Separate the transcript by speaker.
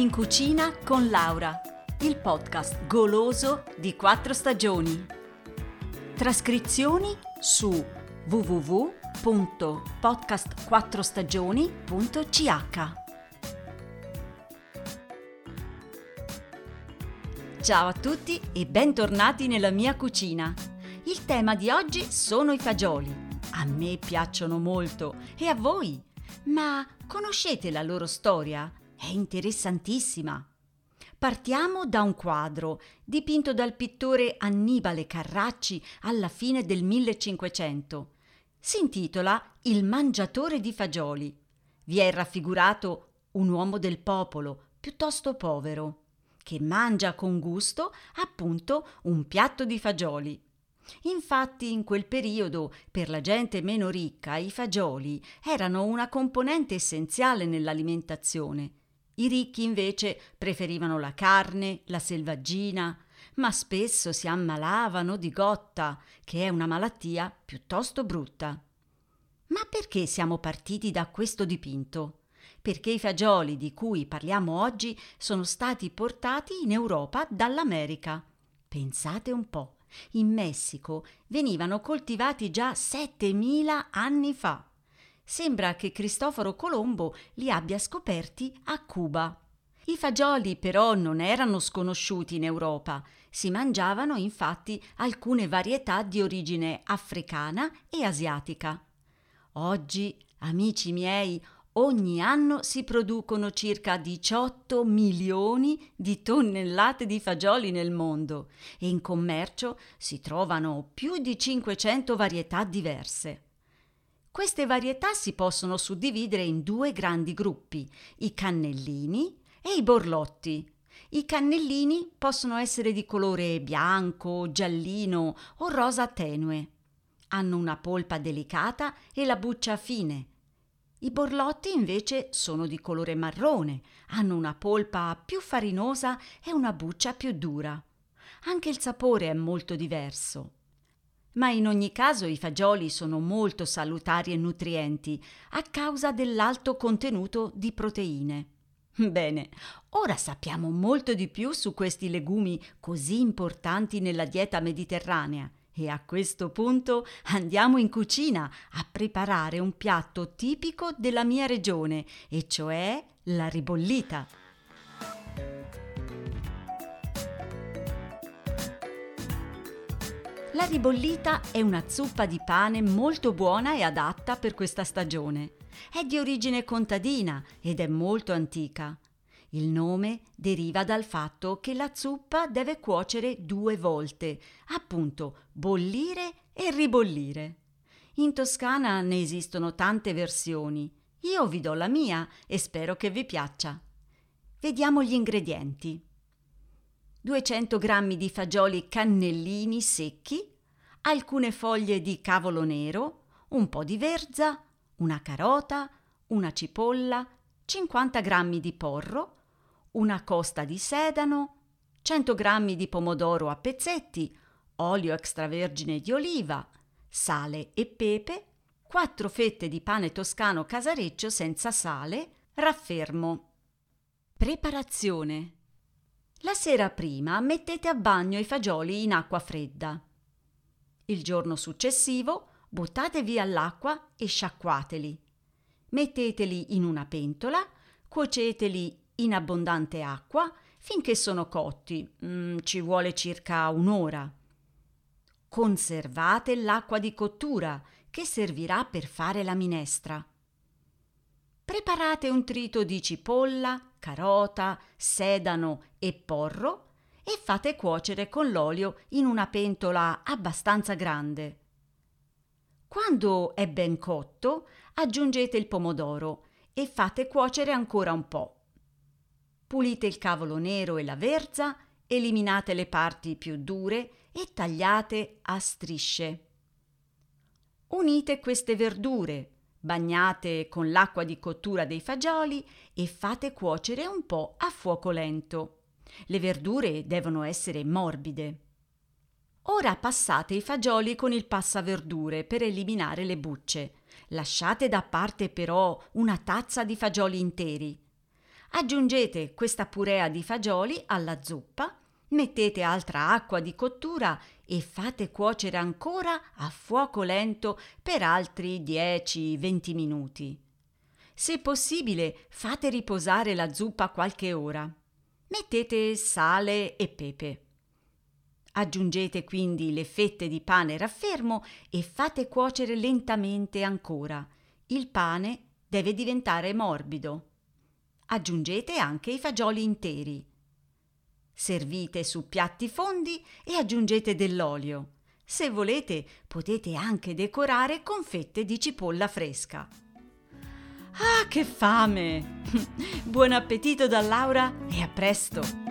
Speaker 1: In cucina con Laura, il podcast goloso di quattro stagioni. Trascrizioni su www.podcastquattrostagioni.ch. Ciao a tutti e bentornati nella mia cucina. Il tema di oggi sono i fagioli. A me piacciono molto e a voi. Ma conoscete la loro storia? È interessantissima. Partiamo da un quadro dipinto dal pittore Annibale Carracci alla fine del 1500. Si intitola Il mangiatore di fagioli. Vi è raffigurato un uomo del popolo, piuttosto povero, che mangia con gusto appunto un piatto di fagioli. Infatti in quel periodo per la gente meno ricca i fagioli erano una componente essenziale nell'alimentazione i ricchi invece preferivano la carne, la selvaggina, ma spesso si ammalavano di gotta, che è una malattia piuttosto brutta. Ma perché siamo partiti da questo dipinto? Perché i fagioli di cui parliamo oggi sono stati portati in Europa dall'America. Pensate un po', in Messico venivano coltivati già 7000 anni fa. Sembra che Cristoforo Colombo li abbia scoperti a Cuba. I fagioli però non erano sconosciuti in Europa, si mangiavano infatti alcune varietà di origine africana e asiatica. Oggi, amici miei, ogni anno si producono circa 18 milioni di tonnellate di fagioli nel mondo e in commercio si trovano più di 500 varietà diverse. Queste varietà si possono suddividere in due grandi gruppi, i cannellini e i borlotti. I cannellini possono essere di colore bianco, giallino o rosa tenue. Hanno una polpa delicata e la buccia fine. I borlotti invece sono di colore marrone, hanno una polpa più farinosa e una buccia più dura. Anche il sapore è molto diverso. Ma in ogni caso i fagioli sono molto salutari e nutrienti a causa dell'alto contenuto di proteine. Bene, ora sappiamo molto di più su questi legumi così importanti nella dieta mediterranea e a questo punto andiamo in cucina a preparare un piatto tipico della mia regione, e cioè la ribollita. La ribollita è una zuppa di pane molto buona e adatta per questa stagione. È di origine contadina ed è molto antica. Il nome deriva dal fatto che la zuppa deve cuocere due volte, appunto bollire e ribollire. In Toscana ne esistono tante versioni. Io vi do la mia e spero che vi piaccia. Vediamo gli ingredienti. 200 g di fagioli cannellini secchi, alcune foglie di cavolo nero, un po' di verza, una carota, una cipolla, 50 g di porro, una costa di sedano, 100 g di pomodoro a pezzetti, olio extravergine di oliva, sale e pepe, 4 fette di pane toscano casareccio senza sale, raffermo. Preparazione la sera prima mettete a bagno i fagioli in acqua fredda. Il giorno successivo buttate via l'acqua e sciacquateli. Metteteli in una pentola, cuoceteli in abbondante acqua finché sono cotti, mm, ci vuole circa un'ora. Conservate l'acqua di cottura che servirà per fare la minestra. Preparate un trito di cipolla, carota, sedano e porro e fate cuocere con l'olio in una pentola abbastanza grande. Quando è ben cotto, aggiungete il pomodoro e fate cuocere ancora un po'. Pulite il cavolo nero e la verza, eliminate le parti più dure e tagliate a strisce. Unite queste verdure, Bagnate con l'acqua di cottura dei fagioli e fate cuocere un po' a fuoco lento. Le verdure devono essere morbide. Ora passate i fagioli con il passaverdure per eliminare le bucce. Lasciate da parte però una tazza di fagioli interi. Aggiungete questa purea di fagioli alla zuppa, mettete altra acqua di cottura e fate cuocere ancora a fuoco lento per altri 10-20 minuti. Se possibile, fate riposare la zuppa qualche ora. Mettete sale e pepe. Aggiungete quindi le fette di pane raffermo e fate cuocere lentamente ancora. Il pane deve diventare morbido. Aggiungete anche i fagioli interi. Servite su piatti fondi e aggiungete dell'olio. Se volete potete anche decorare con fette di cipolla fresca. Ah, che fame! Buon appetito da Laura e a presto!